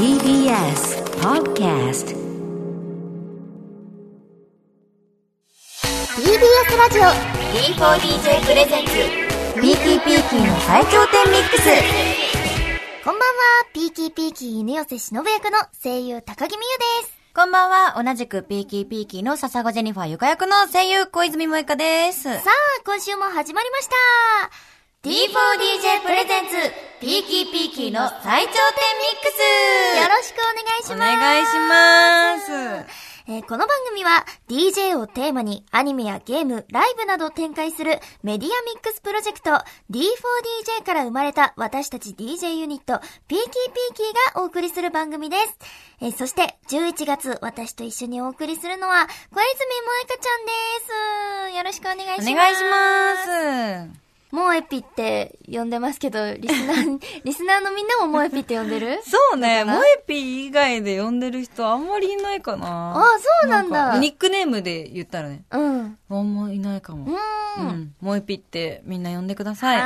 TBS Podcast TBS ラジオ。D4DJ presents ピーキーピーキーの最頂点 Mix。こんばんは、ピーキーピーキー犬寄しのぶ役の声優高木美優です。こんばんは、同じくピーキーピーキーの笹子・ジェニファー・由香役の声優小泉萌香です。さあ、今週も始まりました D4DJ presentsピーキーピーキーの最頂点ミックスよろしくお願いします。願いします。えーこの番組は DJ をテーマにアニメやゲーム、ライブなどを展開するメディアミックスプロジェクト D4DJ から生まれた私たち DJ ユニットピーキーピーキーがお送りする番組です。えーそして11月私と一緒にお送りするのは小泉萌香ちゃんです。よろしくお願いします。お願いします。萌ぴって呼んでますけど、リスナー、リスナーのみんなもモエピって呼んでる？そうね、だから萌えピー以外で呼んでる人あんまりいないかな。あそうなんだかニックネームで言ったらね、うん。あんまいないかも。う。うんん。萌えピーってみんな呼んでください。は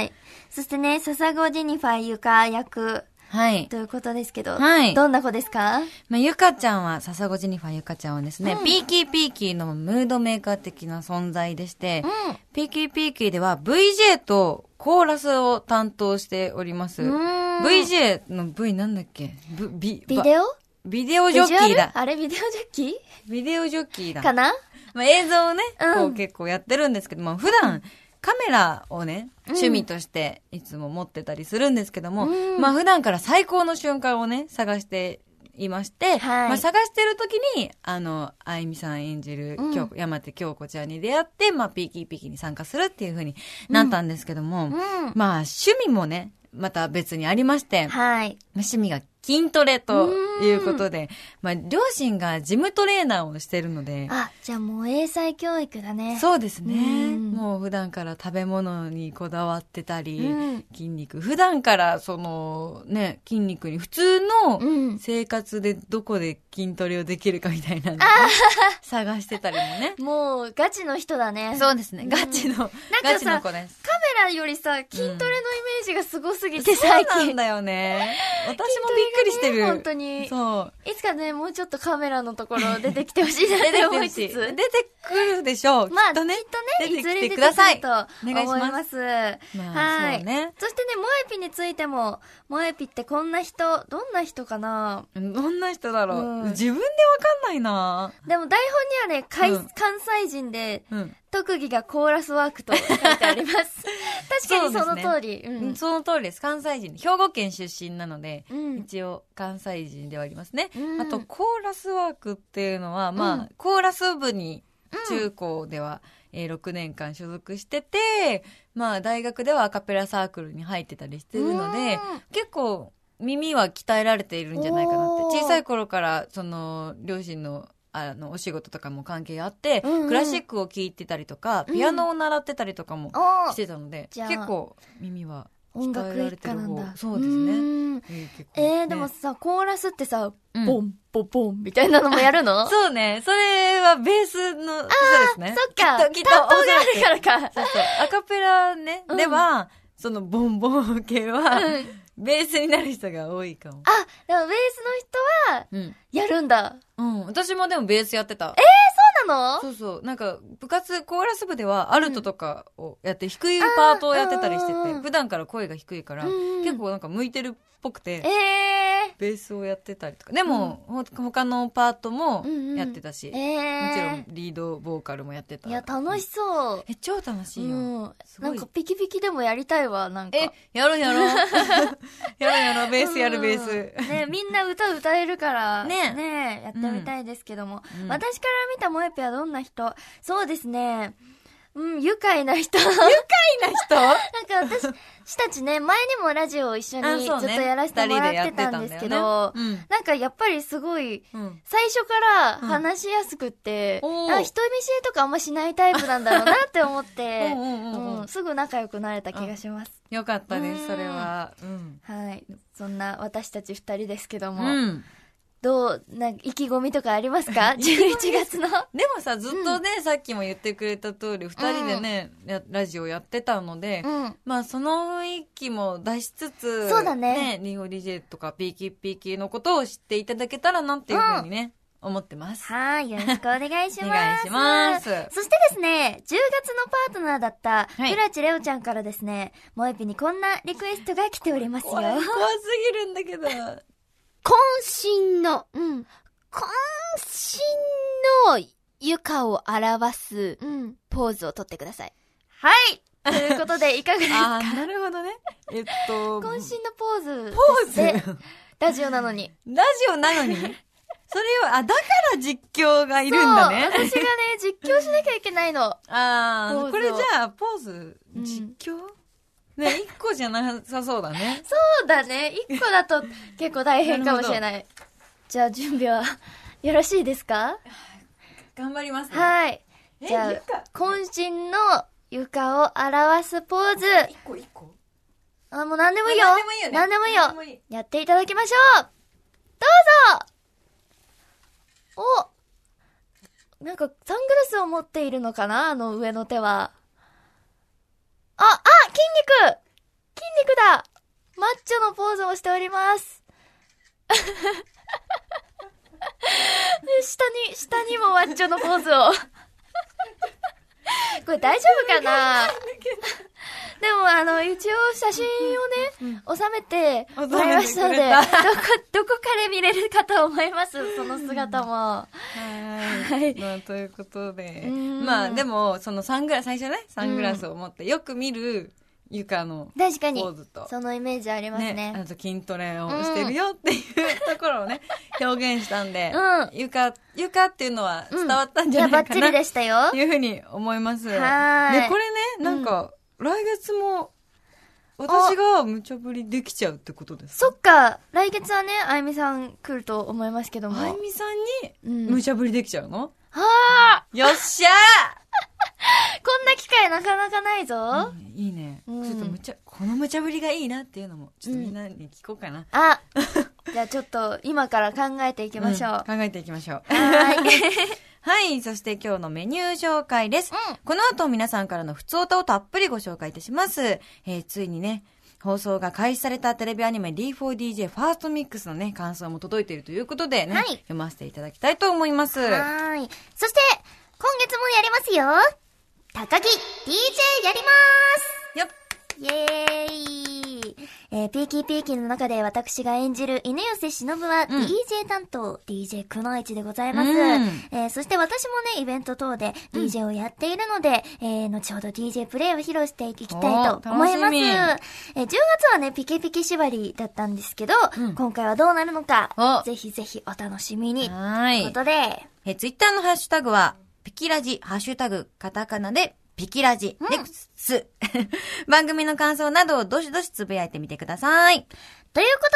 ーい。そしてね、笹子・ジェニファー・由香役はい。ということですけど、はい。どんな子ですか？まあ、由香ちゃんは、笹子・ジェニファー・由香ちゃんはですね、うん。ピーキーピーキーのムードメーカー的な存在でして、うん。ピーキーピーキーでは VJ とコーラスを担当しております。VJ の V なんだっけ？ブビビデオ？ビデオジョッキーだ。ル？あれビデオジョッキビデオジョッキーだ。ーかな？まあ、映像をね、うん。こう結構やってるんですけども、普段、カメラをね、うん。趣味としていつも持ってたりするんですけども、うん。まあ普段から最高の瞬間をね、探していまして、はい。まあ探してる時に、あの、あいみさん演じる、うん。山手京子ちゃんに出会って、まあピーキーピーキーに参加するっていう風になったんですけども、うん。まあ趣味もね、また別にありまして、はい。趣味が筋トレということで、まあ両親がジムトレーナーをしてるので、あ、じゃあもう英才教育だね。そうですね。うんもう普段から食べ物にこだわってたり、うん筋肉、普段からそのね、筋肉に普通のうん。生活でどこで筋トレをできるかみたいなのを探してたりもね。もうガチの人だね。そうですね。んガチの、さガチの子です。ラよりさ、筋トレのイメージがすごすぎて、そう最近。なんだよね。私もびっくりしてる。本当に。そう。いつかね、もうちょっとカメラのところ出てきてほしいなって思いつつ。出てくるでしょう。まあ、きっとね。きっとね、いずれ出てくると思います。まあ、はい。そうね。そしてね、モエピについても、モエピってこんな人、どんな人かなどんな人だろう、うん自分でわかんないなでも台本にはね、関西人で、うん。特技がコーラスワークと書いてあります。確かにその通り。その通りです。関西人。兵庫県出身なので、うん一応関西人ではありますね。うんあと、コーラスワークっていうのは、まあ、うんコーラス部に中高では、えー6年間所属してて、まあ、大学ではアカペラサークルに入ってたりしてるので、結構耳は鍛えられているんじゃないかなって小さい頃からその両親のあのお仕事とかも関係あって、うんうん。クラシックを聴いてたりとかピアノを習ってたりとかもしてたので、じゃあ。結構耳は音楽一てる方家なんだ。そうですね。うん。えーね。でもさ、コーラスってさ、うん。ボン、ボボンみたいなのもやるの？そうね。それはベースのそうですね。そっか、きっときっと担当があるからか。そうそう。アカペラね、うん。ではそのボンボン系は、うんベースになる人が多いかも。あ、でもベースの人は、うん、やるんだ。うん、私もでもベースやってた。そうなの？そうそう。なんか、部活、コーラス部では、アルトとかをやって、低いパートをやってたりしてて、あー。うんうんうん。普段から声が低いから、うん結構なんか向いてるっぽくて、えベースをやってたりとか。でも、ほ他のパートもうんうんやってたし、ー、えー。もちろんリードボーカルもやってた。いや、楽しそう。え、超楽しいよ。うん。ないんかピキピキでもやりたいわ、なんか。え、やろうやろう。やろうやろう、ベースやるベース。うんねみんな歌歌えるから、ねねやってみたいですけども。うん私から見たモエピはどんな人？そうですね。うん、愉快な人。な人？なんか私たちね、前にもラジオを一緒にずっとやらせてもらってたんですけど、二人でやってなんかやっぱりすごい。最初から話しやすくって、うん人見知りとかあんましないタイプなんだろうなって思って、うんうんうんうんうんすぐ仲良くなれた気がします。よかったでうんす、それは。うん。はい。そんな私たち二人ですけども、うん。どう、な意気込みとかありますか ?11 月の？でもさ、ずっとね、さっきも言ってくれた通り、二人でね、やラジオやってたので、うん。まあその雰囲気も出しつつ、そうだねね、2DJ とかピーキーピーキーのことを知っていただけたらなっていうふうにね、思ってます。はい、よろしくお願いします。お願いしますそしてですね、10月のパートナーだった、はいフラチレオちゃんからですね、萌えぴにこんなリクエストが来ておりますよ。怖すぎるんだけど。渾身の、うん。渾身の床を表すうん。ポーズをとってください。はいということで、いかがですか？なるほどね。えっと、渾身のポーズ。ポーズ？ラジオなのに。ラジオなのに？それを、あ、だから実況がいるんだね。そう私がね、実況しなきゃいけないの。ああこれじゃあ、ポーズ、うん実況、ね、一個じゃなさそうだね。そうだね。一個だと結構大変かもしれない。じゃあ準備はよろしいですか？頑張りますね。はい。えじゃあ床、渾身の床を表すポーズ。一個一個？あ、もう何でもいいよ。あ何でもいいよね何でもいいよやっていただきましょうどうぞおなんか、サングラスを持っているのかな？あの上の手は。あ、あ筋肉筋肉だマッチョのポーズをしております。で 下に、下にもマッチョのポーズを。これ大丈夫かな？でもあの、一応写真をね、収めてもらいましたので、どこ、どこから見れるかと思います、その姿も。はい。まあ、ということで。うんまあ、でも、そのサングラス、最初ね、サングラスを持って、よく見る床のポー、ズと。そのイメージありますね。あと筋トレをしてるよっていうところをね、表現したんで、うん床、床っていうのは伝わったんいや、じゃないかな、バッチリでしたよと。いうふうに思います。で、これね、なんか、来月も、私が無茶ぶりできちゃうってことですそっか、来月はね、あゆみさん来ると思いますけども。あゆみさんうんに無茶ぶりできちゃうの、はあよっしゃ こんな機会なかなかないぞ。ーいいね。うんちょっと無茶、この無茶ぶりがいいなっていうのも、ちょっとみんなに聞こうかな。あ、じゃあちょっと今から考えていきましょう。うん考えていきましょう。はーい。はい。そして今日のメニュー紹介です。うんこの後皆さんからの普通歌をたっぷりご紹介いたします。えーついにね、放送が開始されたテレビアニメ D4DJ ファーストミックスのね、感想も届いているということでね、はい読ませていただきたいと思います。はーい。そして、今月もやりますよ。高木 DJ やりますよっイエーイえー、ピーキーピーキーの中で私が演じる犬寄しのぶはうん DJ 担当、DJ くのいちでございます。うんえーそして私もね、イベント等で DJ をやっているので、えー後ほど DJ プレイを披露していきたいと思います。えー10月はね、ピキピキ縛りだったんですけど、うん今回はどうなるのかお、ぜひぜひお楽しみに。はというこい。とで、えー、ツイッターのハッシュタグは、ピキラジ、ハッシュタグ、カタカナで、ピキラジ、うんです。番組の感想などをどしどしつぶやいてみてください。というこ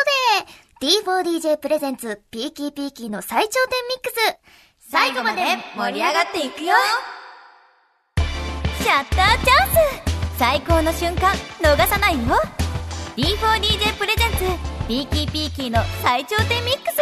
とで、D4DJ presents、ピーキーピーキーの最頂点 Mix。最後まで盛り上がっていくよシャッターチャンス最高の瞬間逃さないよ D4DJ presents ピーキーピーキーの最頂点ミックス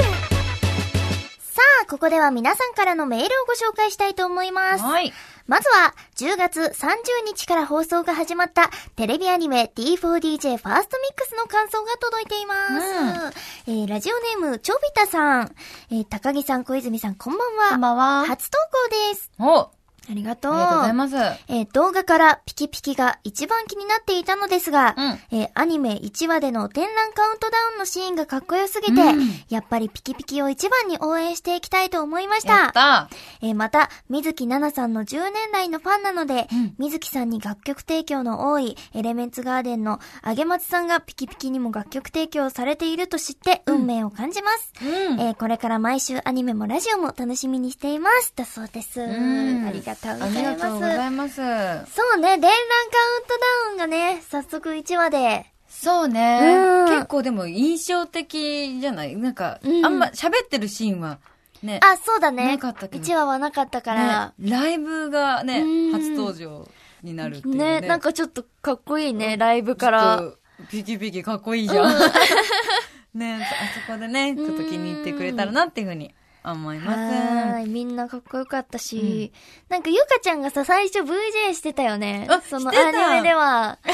さあ、ここでは皆さんからのメールをご紹介したいと思います。はい。まずは、10月30日から放送が始まったテレビアニメ D4DJ ファーストミックスの感想が届いています。えー、ラジオネーム、ちょびたさん。えー、高木さん、小泉さん、こんばんは。こんばんは。初投稿です。おありがとう。ありがとうございます。えー動画からピキピキが一番気になっていたのですが、うんえーアニメ1話での展覧カウントダウンのシーンがかっこよすぎて、うんやっぱりピキピキを一番に応援していきたいと思いまし。たたえーまた、水木奈々さんの10年来のファンなので、うん水木さんに楽曲提供の多いエレメンツガーデンのあげ松さんがピキピキにも楽曲提供されていると知って運命を感じます。うんえーこれから毎週アニメもラジオも楽しみにしています。だそうです。んありがとうごあざいます。りがとうございます。そうね、連弾カウントダウンがね、早速1話で。そうね、うん結構でも印象的じゃない？なんか、うんあんま喋ってるシーンはね、あ、そうだね。なかったけど1話はなかったから。ねライブがねうん、初登場になるっていうね。ね、なんかちょっとかっこいいね、ライブから。ピキピキかっこいいじゃん。ね、あそこでね、ちょっと気に入ってくれたらなっていうふうに思います。はーい。みんなかっこよかったし、なんかゆかちゃんがさ、最初 VJ してたよねあ。そのアニメでは。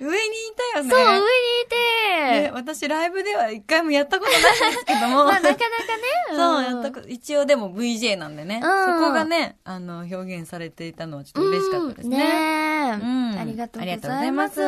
上にいたよね。そう、上にいねて。私ライブでは一回もやったことないんですけども。まあ、なかなかね。そう、んやったこと、一応でも VJ なんでね。うんそこがね、あの、表現されていたのはちょっと嬉しかったですね。うんねえ。うんありがとうございます。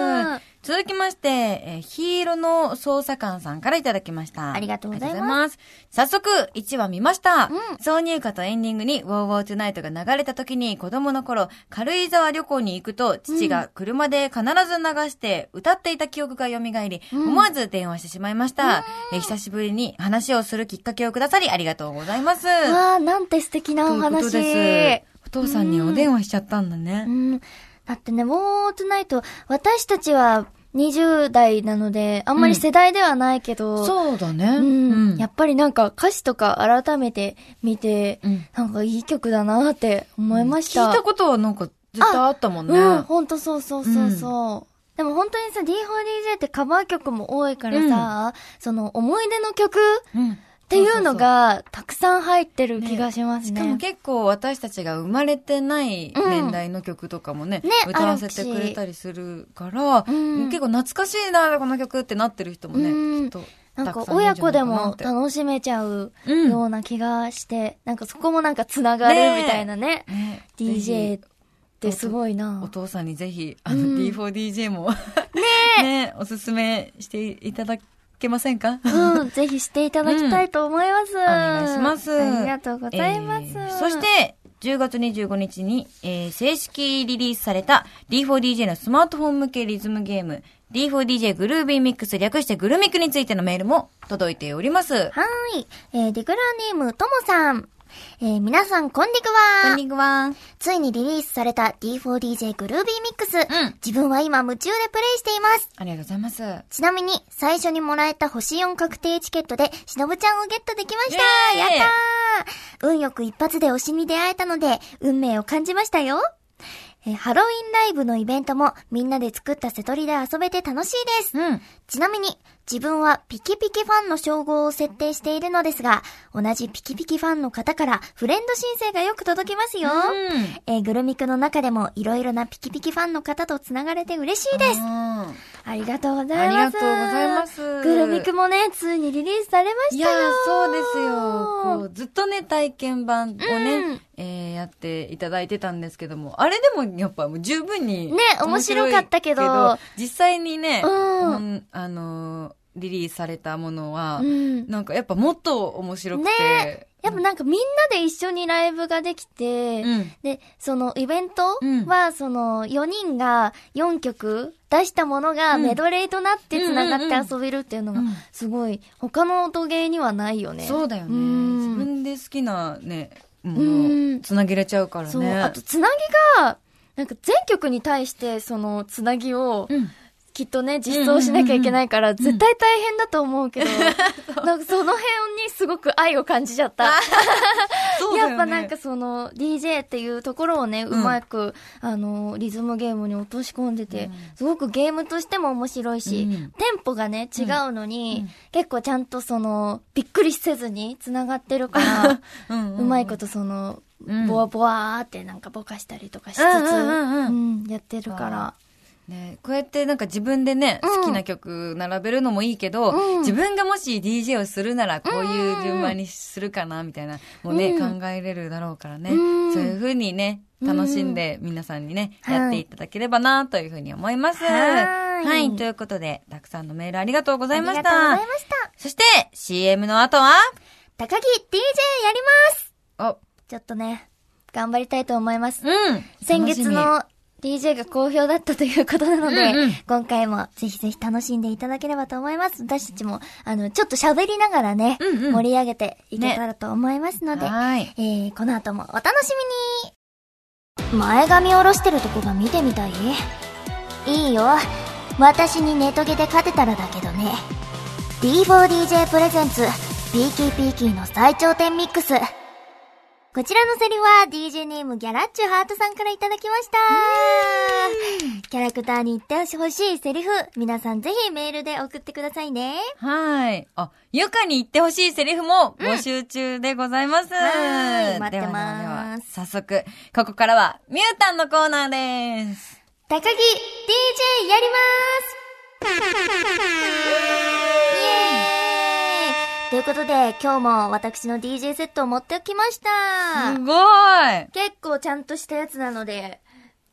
続きまして、えー、ヒーローの捜査官さんからいただきました。ありがとうございますます。早速、1話見ました。うん挿入歌とエンディングに Wow Wow Tonight が流れた時に子供の頃、軽井沢旅行に行くと、父が車で必ず流して歌っていた記憶が蘇り、思わず電話してしまいました。えー久しぶりに話をするきっかけをくださりありがとうございます。わあ、なんて素敵なおということ話。です。お父さんにお電話しちゃったんだねう。ん。だってね、ウォートナイト、私たちは20代なので、あんまり世代ではないけど、そうだね。うん。やっぱりなんか歌詞とか改めて見て、うんなんかいい曲だなって思いました。聞いたことはなんか絶対あったもんね。うん、ほんとそうそうそうそう。でも本当にさ、D4DJ ってカバー曲も多いからさ、その思い出の曲うんっていうのがたくさん入ってる気がしますね。しかも結構私たちが生まれてない年代の曲とかもね、ね歌わせてくれたりするから、うん。結構懐かしいな、この曲ってなってる人もね、うん。きっとなんか親子でも楽しめちゃううんような気がして、なんかそこもなんかつながるみたいなね。ね。DJ ってすごいおな。父さんにぜひ、あの、うん。D4DJ も、ね。おすすめしていただけませんか？うん、ぜひしていただきたいと思います。おお願いします。ありがとうございます。えーそし、て、10月25日に、えー正式リリースされた D4DJ のスマートフォン向けリズムゲーム D4DJ グルービーミックス略してグルミックについてのメールも届いております。はーい。えー、ディグラーネーム、ともさん。えー、皆さん、こんにちこはん。にちは。ついにリリースされた D4DJ グルービーミックス。ん自分は今夢中でプレイしています。ありがとうございます。ちなみに、最初にもらえた星4確定チケットで、しのぶちゃんをゲットできましたやったー運よく一発で推しに出会えたので、運命を感じましたよ。えーハロウィンライブのイベントもみんなで作った瀬取りで遊べて楽しいです。うん。ちなみに、自分はピキピキファンの称号を設定しているのですが、同じピキピキファンの方からフレンド申請がよく届きますよ。うんえーグルミクの中でもいろいろなピキピキファンの方と繋がれて嬉しいです。あありがとうございます。りがとうございます。グルミクもね、ついにリリースされまいやしたよ。ーそうですよ。こう、ずっとね、体験版をね、うんえーやっていただいてたんですけども、あれでもやっぱもう十分に。ね面白かったけど実際にね、うんうんあのーリリースされたものは、うん。なんかやっぱもっと面白くて。ねやっぱなんかみんなで一緒にライブができて、うん。で、そのイベントうんは、その4人が4曲出したものがうんメドレーとなって繋がって遊べるっていうのがうんすごい他の音ゲーにはないよね。そうだよね。うん自分で好きなね、もうんの、つなげれちゃうからね。そう。あと、つなぎが、なんか全曲に対してそのつなぎを、うん。きっとね、実装しなきゃいけないから、絶対大変だと思うけど、う なんかその辺にすごく愛を感じちゃった。やっぱなんかその DJ っていうところをね、うまく、あの、リズムゲームに落とし込んでて、すごくゲームとしても面白いし、うん。テンポがね、違うのに、うん。結構ちゃんとその、びっくりせずに繋がってるから、うんうまいことその、うん。ボワボワーってなんかぼかしたりとかしつつ、やってるから。ね、こうやってなんか自分でね、うん。好きな曲並べるのもいいけど、うん。自分がもし DJ をするならこういう順番にするかなみたいな、もうね、うん。考えれるだろうからね、うん。そういう風にね、楽しんで皆さんにね、はい。やっていただければなという風に思います。はい。はい。ということで、たくさんのメールありがとうございました。ありがとうございました。そして、CM の後は、高木 DJ やります。お、ちょっとね、頑張りたいと思います。うん。先月の DJ が好評だったということなので、うんうん今回もぜひぜひ楽しんでいただければと思います。私たちも、あの、ちょっと喋りながらね、うんうん盛り上げていけたらと思いますのみで、にはい。えー、この後もお楽しみに前髪下ろしてるとこが見てみたい？いいよ。私にネトゲで勝てたらだけどね。D4DJ プレゼンツ、ピーキーピーキーの最頂点ミックス。グこちらのセリフは DJ ネームギャラッチュハートさんからいただきました。キャラクターに言ってほしいセリフ、皆さんぜひメールで送ってくださいね。はい。あ、ゆかに言ってほしいセリフも募集中でございます。はい待ってます早速、ここからは、ミュータンのコーナーです。高木 DJ やりますイエーイということで、今日も私の DJ セットを持っておきました。すごい結構ちゃんとしたやつなので、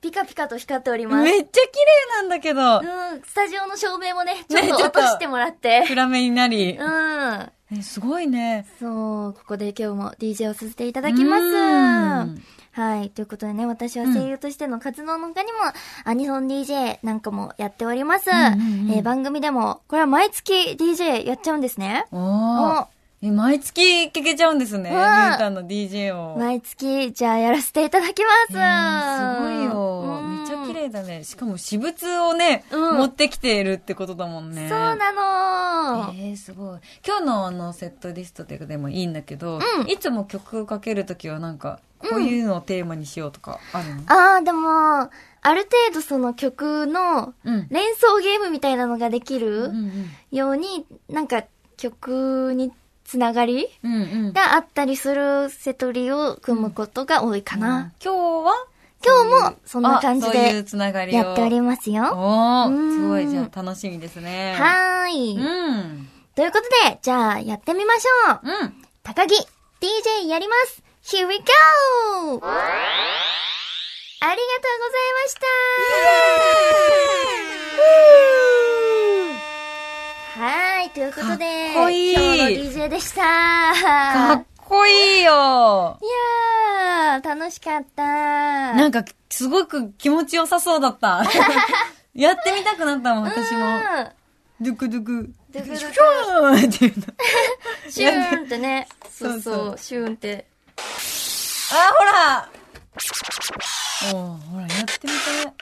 ピカピカと光っております。めっちゃ綺麗なんだけど、うん、スタジオの照明もね、ちょっと落としてもらって。暗めになり。うん。えすごいね。そう、ここで今日も DJ をさせていただきます。うんはい。ということでね、私は声優としての活動の他にも、アニソン DJ なんかもやっております。んうんうんえー番組でも、これは毎月 DJ やっちゃうんですね。おーえ、毎月聞けちゃうんですね。うんミュータンの DJ を。毎月、じゃあやらせていただきます。えーすごいよ。うんめっちゃ綺麗だね。しかも私物をね、うん持ってきているってことだもんね。そうなのえー、すごい。今日のあのセットリストででもいいんだけど、うんいつも曲をかけるときはなんか、こういうのをテーマにしようとかあるの、ああ、でも、ある程度その曲のうん。連想ゲームみたいなのができるうんうん。ように、なんか曲につながりうんうん。があったりするセトリを組むことが多いかな。今日は？今日もそんな感じあそういうでつながりを。やっておりますよ。おうすごい。じゃあ楽しみですね。はーい。うん。ということで、じゃあやってみましょう。うん。高木、DJ やります !Here we go! ありがとうございましたはーい、ということで、いい今日の DJ でしたかっこいいよいやー、楽しかったなんか、すごく気持ちよさそうだった。やってみたくなったもん、私も。うんドゥクドゥク。ドゥクドゥクシューンっていうの。シューンってね。そうそうシューンって。あ、ほらおーほら、やってみたい。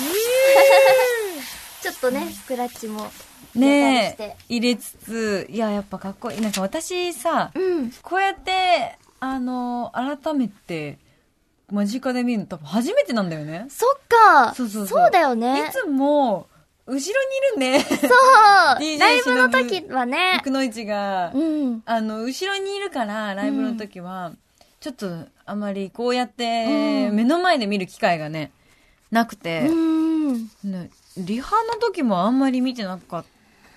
ちょっとね、スクラッチも。ねえ、入れつつ、いや、やっぱかっこいい。なんか私さ、うん。こうやって、あの、改めて、間近で見るの多分初めてなんだよね。そっか。そうそうそうだよね。いつも、後ろにいるんで、そう。ライブの時はね。福の市が、うん。あの、後ろにいるから、ライブの時は、ちょっと、あまりこうやって、うん目の前で見る機会がね、なくて、うん。ねリハの時もあんまり見てなかっ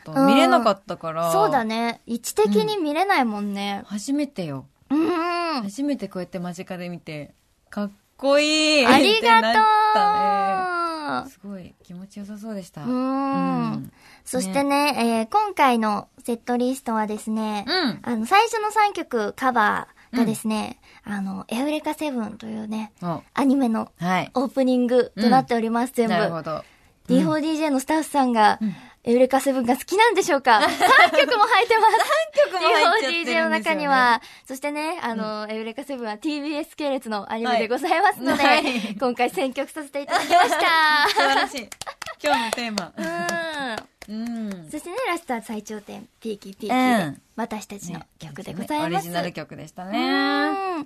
た。うん見れなかったから。そうだね。位置的に見れないもんね。初めてよ。うん。初めてこうやって間近で見て、かっこいいありがってなすごい気持ちよさそうでした。う。うん。そしてね、えー今回のセットリストはですね、うん。あの、最初の3曲カバーがですね、あの、エウレカセブンというね、おアニメのはい。オープニングとなっております、全部。なるほど。D4DJ のスタッフさんが、エウレカセブンが好きなんでしょうか ?3 曲も入ってます。曲も入ってるんですよね D4DJ の中には、そしてね、あの、エウレカセブンは TBS 系列のアニメでございますので、今回選曲させていただきまし素た。晴らしい。今日のテーマ。うん。うん。そしてね、ラストは最頂点、ピーキーピーキーで、うん私たちの曲でごねざいます。オリジナル曲でしたうね。ん。ね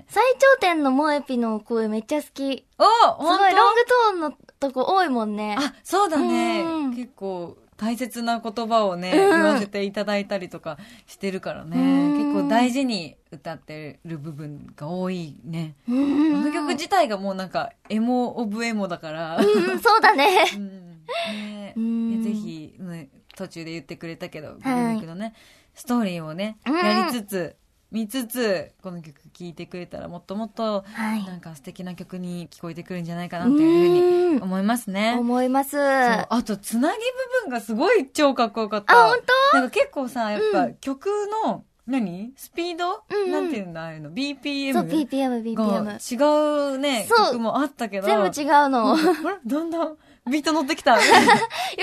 え。最頂点のモエピの声めっちゃ好き。おす本ごいロング当トーンのとこ多いもんね。あ、そうだねうん。結構大切な言葉をね、うん言わせていただいたりとかしてるからね。うん結構大事に歌ってる部分が多いね。うこん。の曲自体がもうなんか、エモオブエモだから。うん、そうだね。うんねうんぜひ、ね途中で言ってくれたけど、グループのね、ストーリーをね、うんやりつつ、見つつ、この曲聴いてくれたらもっともっと、はい。なんか素敵な曲に聞こえてくるんじゃないかなっていうふうに思いますね。思います。あ、あと、つなぎ部分がすごい超かっこよかった。本なんか結構さ、やっぱう曲の、何？スピード、うんうんなんていうんだ、ああいうの ?BPM? 当そう、BPM、が BPM。違うね、曲もあったけど。全部違うの。よかあれ？だんだん？ビート乗ってきた。この曲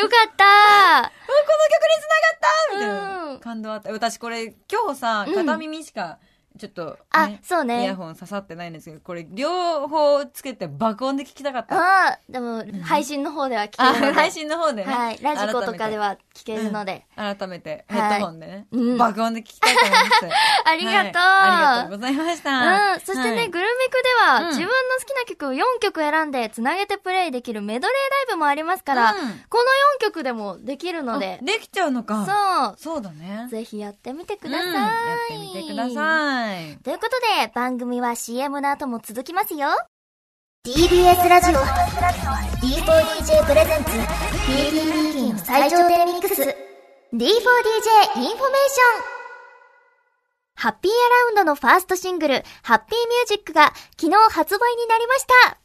にった繋がったみたいなうん感動あった。私これ今日さ、うん片耳しかちょっと、あ、そうイねヤ。ホン刺さってないんですけど、これ両方つけて爆音で聞きたかった。ああ、でも、配信の方では聞あけるので。配信の方でね。はい。ラジコとかでは聞けるので。改めて、ヘはいッドホンでね、うん爆音で聞きたいと思います。ありがとう。はいありがとうございました。うん。そしてね、はいグルメクでは、うん自分の好きな曲を4曲選んで、つなげてプレイできるメドレーライブもありますから、うんこの4曲でもできるのであ、できちゃうのか。そう。そうだね。ぜひやってみてください。うんやってみてください。ということで、番組は CM の後も続きますよ。TBS ラジオ D4DJ プレゼンツ PDD の最頂点ミックス。D4DJ インフォメーション。ハッピーアラウンドのファーストシングル、ハッピーミュージックが昨日発売になりました。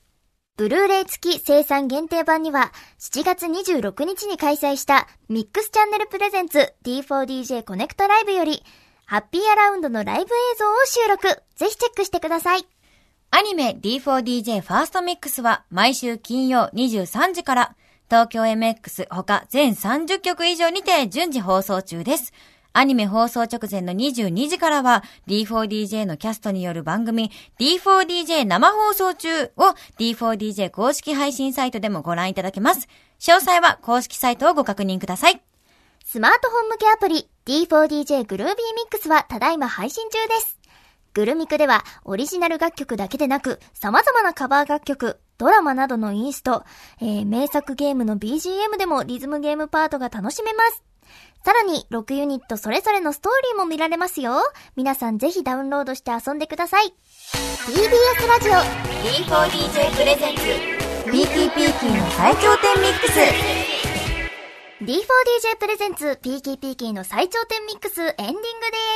ブルーレイ付き生産限定版には、7月26日に開催したミックスチャンネルプレゼンツ D4DJ コネクトライブより、ハッピーアラウンドのライブ映像を収録。ぜひチェックしてください。アニメ D4DJ ファーストミックスは毎週金曜23時から東京 MX 他全30曲以上にて順次放送中です。アニメ放送直前の22時からは D4DJ のキャストによる番組 D4DJ 生放送中を D4DJ 公式配信サイトでもご覧いただけます。詳細は公式サイトをご確認ください。スマートフォン向けアプリ D4DJ グルービーミックスはただいま配信中です。グルミクではオリジナル楽曲だけでなく様々なカバー楽曲、ドラマなどのインスト、えー名作ゲームの BGM でもリズムゲームパートが楽しめます。さらに6ユニットそれぞれのストーリーも見られますよ。皆さんぜひダウンロードして遊んでください。TBS ラジオ D4DJ プレゼンツ PTPT の最頂点ミックス D4DJ プレゼンツピーキーピーキーの最頂点ミックスエンディング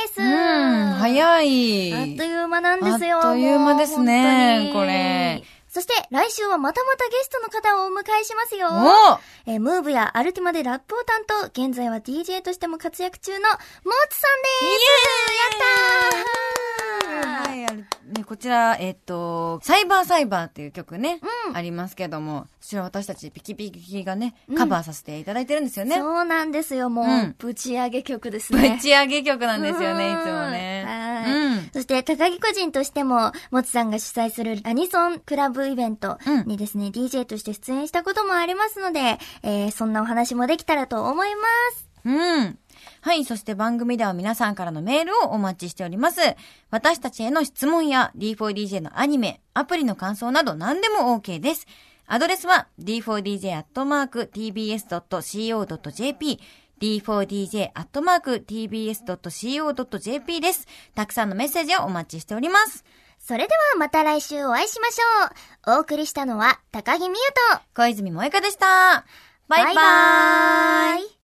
です。うん、早い。あっという間なんですよ。あっという間ですねこれ。そして来週はまたまたゲストの方をお迎えしますよ。おえームーブやアルティマでラップを担当、現在は DJ としても活躍中のモーツさんですやったーはい、ね、こちら、えっ、と、サイバーサイバーっていう曲ね、ありますけども、そちら私たちピキピキがね、カバーさせていただいてるんですよね。そうなんですよ、もう、うんぶち上げ曲ですぶね。ち上げ曲なんですよね、いつもうんね。はいうん。そして、高木個人としても、もつさんが主催するアニソンクラブイベントにですね、DJ として出演したこともありますので、えー、そんなお話もできたらと思います。うん。はい。そして番組では皆さんからのメールをお待ちしております。私たちへの質問や D4DJ のアニメ、アプリの感想など何でも OK です。アドレスは d4dj.tbs.co.jp d4dj.tbs.co.jp です。たくさんのメッセージをお待ちしております。それではまた来週お会いしましょう。お送りしたのは高木美優と、小泉萌香でした。バイバーイバイバーイ